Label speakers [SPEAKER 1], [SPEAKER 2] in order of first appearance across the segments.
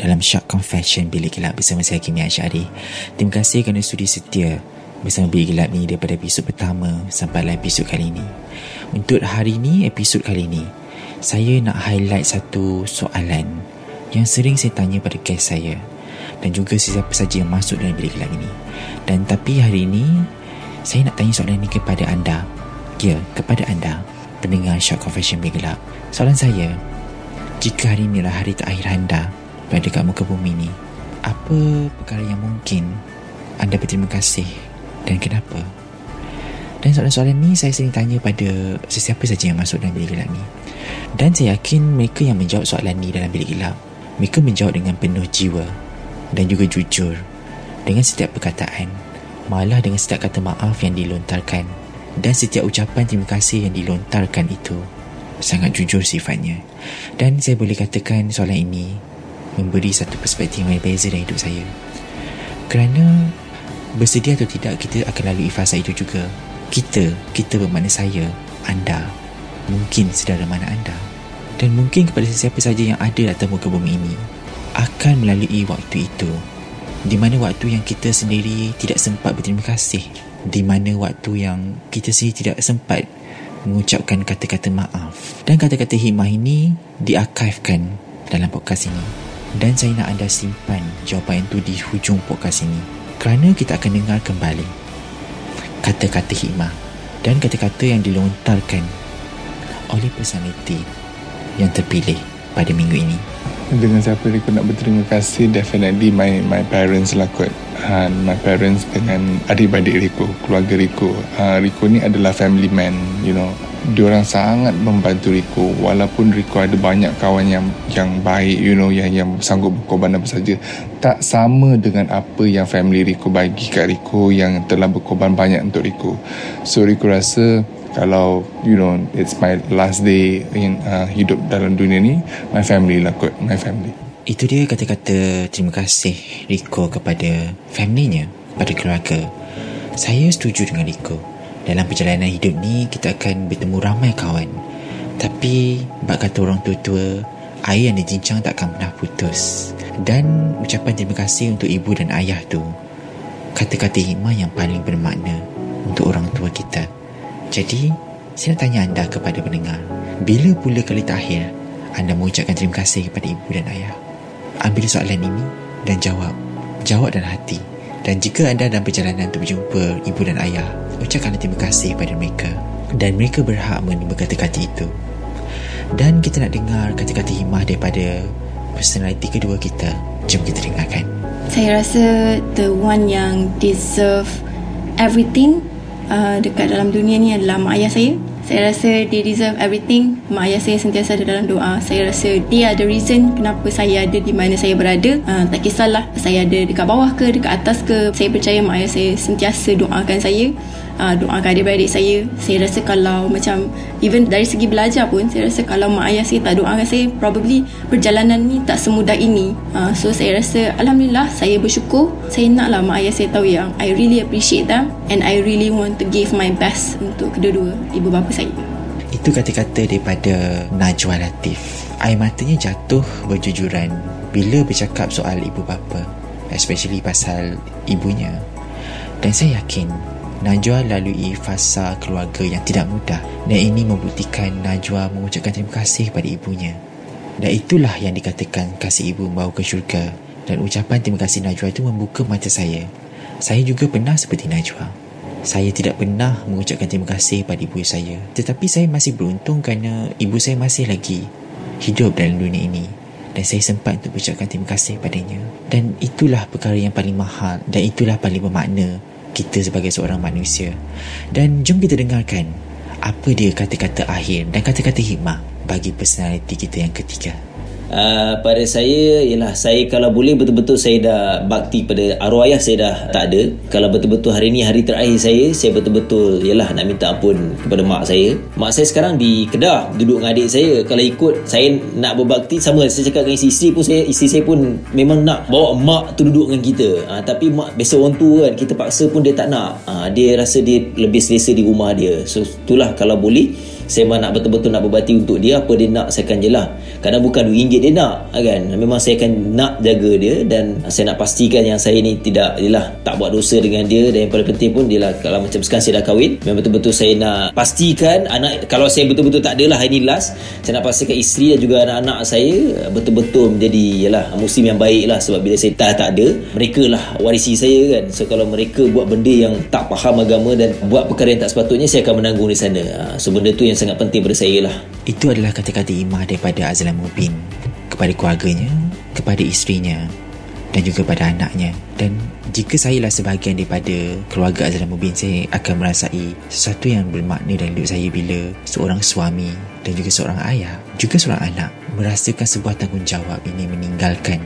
[SPEAKER 1] dalam Shock Confession Bilik Gelap bersama saya Kimi Asyari. Terima kasih kerana sudi setia bersama Bilik Gelap ni daripada episod pertama sampai lah episod kali ini. Untuk hari ini, episod kali ini, saya nak highlight satu soalan yang sering saya tanya pada guest saya dan juga sesiapa saja yang masuk dalam Bilik Gelap ini. Dan tapi hari ini, saya nak tanya soalan ini kepada anda. Ya, kepada anda, pendengar Shock Confession Bilik Gelap. Soalan saya, jika hari inilah hari terakhir anda berada kat muka bumi ni apa perkara yang mungkin anda berterima kasih dan kenapa? Dan soalan-soalan ni saya sering tanya pada sesiapa saja yang masuk dalam bilik gelap ni. Dan saya yakin mereka yang menjawab soalan ni dalam bilik gelap mereka menjawab dengan penuh jiwa dan juga jujur dengan setiap perkataan malah dengan setiap kata maaf yang dilontarkan dan setiap ucapan terima kasih yang dilontarkan itu sangat jujur sifatnya. Dan saya boleh katakan soalan ini memberi satu perspektif yang berbeza dalam hidup saya. Kerana bersedia atau tidak kita akan lalui fasa itu juga. Kita, kita bermakna saya, anda, mungkin saudara mana anda. Dan mungkin kepada sesiapa saja yang ada atas muka bumi ini akan melalui waktu itu di mana waktu yang kita sendiri tidak sempat berterima kasih di mana waktu yang kita sendiri tidak sempat mengucapkan kata-kata maaf dan kata-kata hikmah ini diarkifkan dalam podcast ini dan saya nak anda simpan jawapan itu di hujung podcast ini. Kerana kita akan dengar kembali kata-kata hikmah dan kata-kata yang dilontarkan oleh personality yang terpilih pada minggu ini.
[SPEAKER 2] Dengan siapa Riko nak berterima kasih? Definitely my my parents lah kot. Uh, my parents dengan adik-adik Riko keluarga Riko uh, Riko ni adalah family man you know diorang sangat membantu Riko walaupun Riko ada banyak kawan yang yang baik you know yang yang sanggup berkorban apa saja tak sama dengan apa yang family Riko bagi kat Riko yang telah berkorban banyak untuk Riko so Riko rasa kalau you know it's my last day in uh, hidup dalam dunia ni my family lah kot my family.
[SPEAKER 1] Itu dia kata-kata terima kasih Rico kepada family-nya pada keluarga. Saya setuju dengan Rico dalam perjalanan hidup ni kita akan bertemu ramai kawan tapi bak kata orang tua-tua air yang dijincang takkan pernah putus dan ucapan terima kasih untuk ibu dan ayah tu kata-kata hikmah yang paling bermakna untuk orang tua kita jadi, saya nak tanya anda kepada pendengar. Bila pula kali terakhir anda mengucapkan terima kasih kepada ibu dan ayah? Ambil soalan ini dan jawab. Jawab dan hati. Dan jika anda dalam perjalanan untuk berjumpa ibu dan ayah, ucapkan terima kasih kepada mereka. Dan mereka berhak menerima kata-kata itu. Dan kita nak dengar kata-kata hikmah daripada personality kedua kita. Jom kita dengarkan.
[SPEAKER 3] Saya rasa the one yang deserve everything uh, dekat dalam dunia ni adalah mak ayah saya. Saya rasa dia deserve everything. Mak ayah saya sentiasa ada dalam doa. Saya rasa dia ada reason kenapa saya ada di mana saya berada. Uh, tak kisahlah saya ada dekat bawah ke, dekat atas ke. Saya percaya mak ayah saya sentiasa doakan saya uh, doakan adik-beradik saya saya rasa kalau macam even dari segi belajar pun saya rasa kalau mak ayah saya tak doakan saya probably perjalanan ni tak semudah ini uh, so saya rasa Alhamdulillah saya bersyukur saya naklah mak ayah saya tahu yang I really appreciate them and I really want to give my best untuk kedua-dua ibu bapa saya
[SPEAKER 1] itu kata-kata daripada Najwa Latif. Air matanya jatuh berjujuran bila bercakap soal ibu bapa especially pasal ibunya. Dan saya yakin Najwa lalui fasa keluarga yang tidak mudah. Dan ini membuktikan Najwa mengucapkan terima kasih kepada ibunya. Dan itulah yang dikatakan kasih ibu membawa ke syurga. Dan ucapan terima kasih Najwa itu membuka mata saya. Saya juga pernah seperti Najwa. Saya tidak pernah mengucapkan terima kasih pada ibu saya. Tetapi saya masih beruntung kerana ibu saya masih lagi hidup dalam dunia ini. Dan saya sempat untuk mengucapkan terima kasih padanya. Dan itulah perkara yang paling mahal dan itulah paling bermakna kita sebagai seorang manusia. Dan jom kita dengarkan apa dia kata-kata akhir dan kata-kata hikmah bagi personaliti kita yang ketiga.
[SPEAKER 4] Uh, pada saya ialah saya kalau boleh betul-betul saya dah bakti pada arwah ayah saya dah tak ada. Kalau betul-betul hari ni hari terakhir saya saya betul-betul ialah nak minta ampun kepada mak saya. Mak saya sekarang di Kedah duduk dengan adik saya. Kalau ikut saya nak berbakti sama saya cakap dengan isteri pun saya isteri saya pun memang nak bawa mak tu duduk dengan kita. Uh, tapi mak biasa orang tua kan kita paksa pun dia tak nak. Uh, dia rasa dia lebih selesa di rumah dia. So itulah kalau boleh saya memang nak betul-betul nak berbati untuk dia apa dia nak saya akan jelah. Kadang bukan RM2 dia nak kan? Memang saya akan nak jaga dia dan saya nak pastikan yang saya ni tidak jelah tak buat dosa dengan dia. Dan yang paling penting pun dia lah kalau macam sekarang saya dah kahwin memang betul-betul saya nak pastikan anak kalau saya betul-betul tak adalah hari ni last saya nak pastikan isteri dan juga anak-anak saya betul-betul menjadi yalah muslim yang baik lah sebab bila saya tak, tak ada mereka lah warisi saya kan? So kalau mereka buat benda yang tak faham agama dan buat perkara yang tak sepatutnya saya akan menanggung di sana. Ha, so benda tu yang sangat penting pada saya lah.
[SPEAKER 1] Itu adalah kata-kata imah daripada Azlan Mubin kepada keluarganya, kepada isterinya dan juga pada anaknya. Dan jika saya lah sebahagian daripada keluarga Azlan Mubin, saya akan merasai sesuatu yang bermakna dalam hidup saya bila seorang suami dan juga seorang ayah, juga seorang anak merasakan sebuah tanggungjawab ini meninggalkan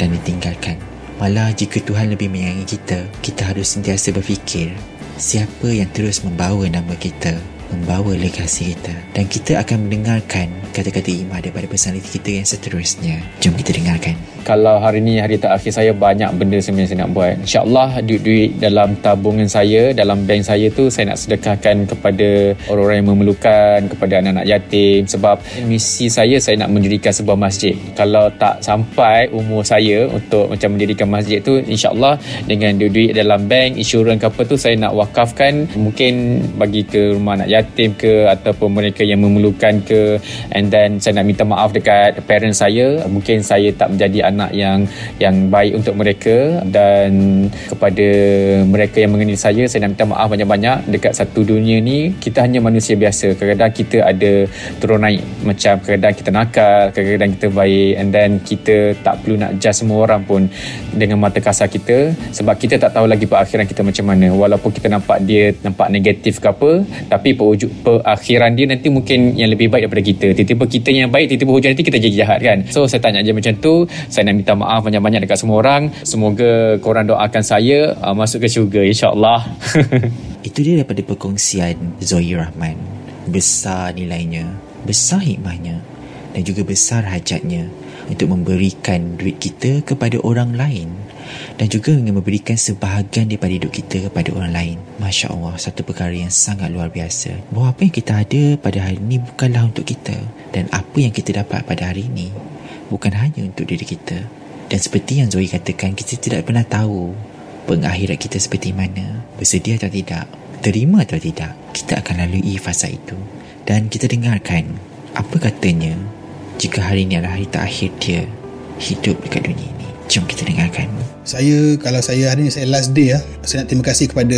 [SPEAKER 1] dan ditinggalkan. Malah jika Tuhan lebih menyayangi kita, kita harus sentiasa berfikir siapa yang terus membawa nama kita membawa legasi kita dan kita akan mendengarkan kata-kata imah daripada personaliti kita yang seterusnya. Jom kita dengarkan.
[SPEAKER 5] Kalau hari ni hari terakhir saya banyak benda sebenarnya saya nak buat. InsyaAllah duit-duit dalam tabungan saya, dalam bank saya tu saya nak sedekahkan kepada orang-orang yang memerlukan, kepada anak-anak yatim. Sebab misi saya, saya nak mendirikan sebuah masjid. Kalau tak sampai umur saya untuk macam mendirikan masjid tu, insyaAllah dengan duit-duit dalam bank, insurans ke apa tu saya nak wakafkan mungkin bagi ke rumah anak yatim ke ataupun mereka yang memerlukan ke and then saya nak minta maaf dekat parents saya mungkin saya tak menjadi anak yang yang baik untuk mereka dan kepada mereka yang mengenal saya saya nak minta maaf banyak-banyak. Dekat satu dunia ni kita hanya manusia biasa. Kadang-kadang kita ada turun naik macam kadang-kadang kita nakal kadang-kadang kita baik. And then kita tak perlu nak judge semua orang pun dengan mata kasar kita sebab kita tak tahu lagi perakhiran kita macam mana. Walaupun kita nampak dia nampak negatif ke apa tapi perwujud perakhiran dia nanti mungkin yang lebih baik daripada kita. Tiba-tiba kita yang baik tiba-tiba hujung nanti kita jadi jahat kan? So saya tanya je macam tu saya nak minta maaf banyak-banyak dekat semua orang semoga korang doakan saya uh, masuk ke syurga insyaAllah
[SPEAKER 1] itu dia daripada perkongsian Zoe Rahman besar nilainya besar hikmahnya dan juga besar hajatnya untuk memberikan duit kita kepada orang lain dan juga ingin memberikan sebahagian daripada hidup kita kepada orang lain. Masya Allah, satu perkara yang sangat luar biasa. Bahawa apa yang kita ada pada hari ini bukanlah untuk kita. Dan apa yang kita dapat pada hari ini bukan hanya untuk diri kita. Dan seperti yang Zoe katakan, kita tidak pernah tahu pengakhirat kita seperti mana. Bersedia atau tidak, terima atau tidak, kita akan lalui fasa itu. Dan kita dengarkan apa katanya jika hari ini adalah hari terakhir dia hidup dekat dunia ini. Jom kita dengarkan.
[SPEAKER 6] Saya, kalau saya hari ni saya last day lah. Saya nak terima kasih kepada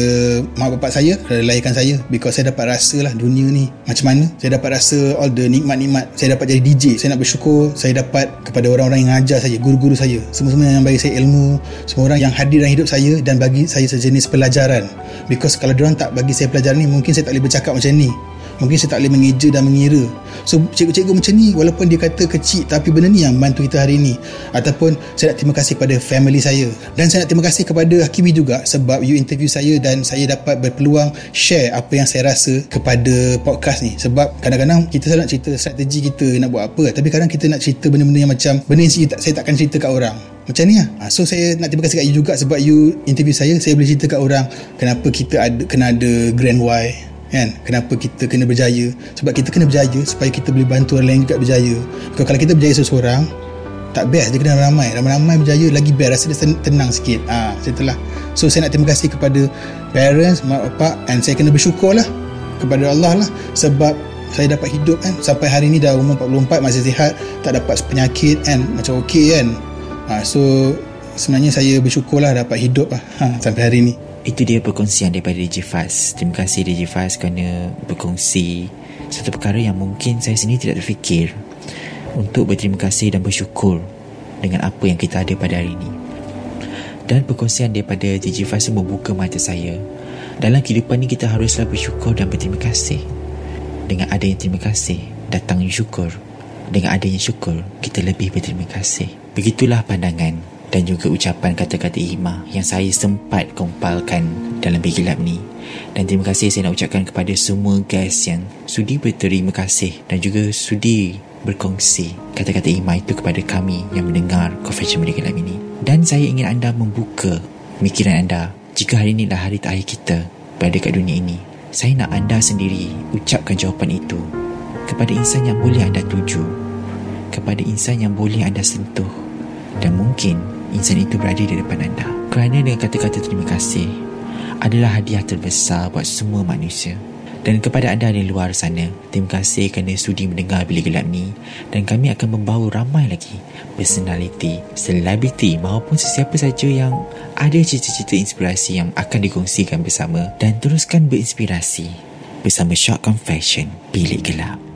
[SPEAKER 6] mak bapak saya kerana lahirkan saya. Because saya dapat rasa lah dunia ni macam mana. Saya dapat rasa all the nikmat-nikmat. Saya dapat jadi DJ. Saya nak bersyukur saya dapat kepada orang-orang yang ajar saya, guru-guru saya. Semua-semua yang bagi saya ilmu. Semua orang yang hadir dalam hidup saya dan bagi saya sejenis pelajaran. Because kalau diorang tak bagi saya pelajaran ni, mungkin saya tak boleh bercakap macam ni mungkin saya tak boleh mengeja dan mengira. So cikgu-cikgu macam ni walaupun dia kata kecil tapi benda ni yang bantu kita hari ni. Ataupun saya nak terima kasih kepada family saya. Dan saya nak terima kasih kepada Hakimi juga sebab you interview saya dan saya dapat berpeluang share apa yang saya rasa kepada podcast ni. Sebab kadang-kadang kita nak cerita strategi kita nak buat apa. Tapi kadang kita nak cerita benda-benda yang macam benda yang saya, saya takkan cerita kat orang. Macam ni lah. Ha, so saya nak terima kasih kat you juga sebab you interview saya saya boleh cerita kat orang kenapa kita ada kena ada grand why kan? Kenapa kita kena berjaya? Sebab kita kena berjaya supaya kita boleh bantu orang lain juga berjaya. Because kalau kita berjaya seseorang tak best. Dia kena ramai. Ramai-ramai berjaya lagi best. Rasa dia tenang sikit. Ha, itulah so saya nak terima kasih kepada parents mak bapak and saya kena bersyukur lah kepada Allah lah. Sebab saya dapat hidup kan? Sampai hari ni dah umur 44 masih sihat tak dapat penyakit kan? Macam okey kan? Ha, so sebenarnya saya bersyukur lah dapat hidup lah. Ha, sampai hari ni
[SPEAKER 1] Itu dia perkongsian daripada DJ Faz. Terima kasih DJ Faz kerana berkongsi satu perkara yang mungkin saya sendiri tidak terfikir untuk berterima kasih dan bersyukur dengan apa yang kita ada pada hari ini. Dan perkongsian daripada DJ Faz membuka mata saya. Dalam kehidupan ni kita haruslah bersyukur dan berterima kasih. Dengan adanya terima kasih, datang syukur. Dengan adanya syukur, kita lebih berterima kasih. Begitulah pandangan dan juga ucapan kata-kata hikmah yang saya sempat kompalkan dalam Bagi Lab ni. Dan terima kasih saya nak ucapkan kepada semua guys yang sudi berterima kasih dan juga sudi berkongsi kata-kata hikmah itu kepada kami yang mendengar Confession Bagi Lab ini. Dan saya ingin anda membuka mikiran anda jika hari ini adalah hari terakhir kita berada kat dunia ini. Saya nak anda sendiri ucapkan jawapan itu kepada insan yang boleh anda tuju, kepada insan yang boleh anda sentuh dan mungkin insan itu berada di depan anda. Kerana dengan kata-kata terima kasih adalah hadiah terbesar buat semua manusia. Dan kepada anda di luar sana, terima kasih kerana sudi mendengar Bilik Gelap ni dan kami akan membawa ramai lagi personality, selebriti maupun sesiapa saja yang ada cerita-cerita inspirasi yang akan dikongsikan bersama dan teruskan berinspirasi bersama Short Confession Bilik Gelap.